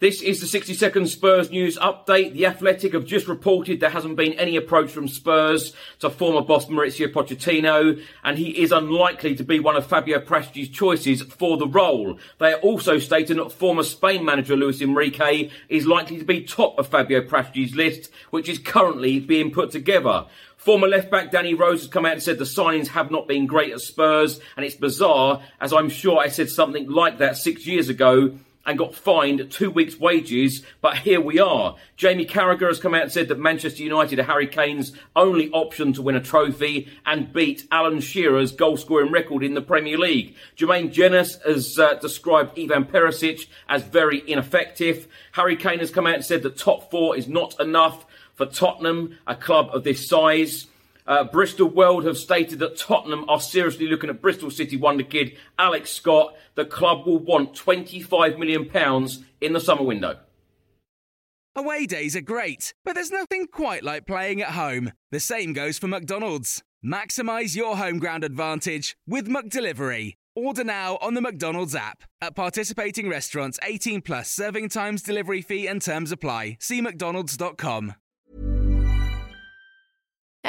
This is the 60 second Spurs news update. The Athletic have just reported there hasn't been any approach from Spurs to former boss Mauricio Pochettino, and he is unlikely to be one of Fabio Paratici's choices for the role. They are also stating that former Spain manager Luis Enrique is likely to be top of Fabio Paratici's list, which is currently being put together. Former left back Danny Rose has come out and said the signings have not been great at Spurs, and it's bizarre, as I'm sure I said something like that six years ago and got fined two weeks' wages, but here we are. Jamie Carragher has come out and said that Manchester United are Harry Kane's only option to win a trophy and beat Alan Shearer's goal scoring record in the Premier League. Jermaine Jenas has uh, described Ivan Perisic as very ineffective. Harry Kane has come out and said that top four is not enough for Tottenham, a club of this size. Uh, Bristol World have stated that Tottenham are seriously looking at Bristol City wonder kid Alex Scott. The club will want £25 million in the summer window. Away days are great, but there's nothing quite like playing at home. The same goes for McDonald's. Maximise your home ground advantage with McDelivery. Order now on the McDonald's app. At participating restaurants, 18 plus serving times, delivery fee, and terms apply. See McDonald's.com.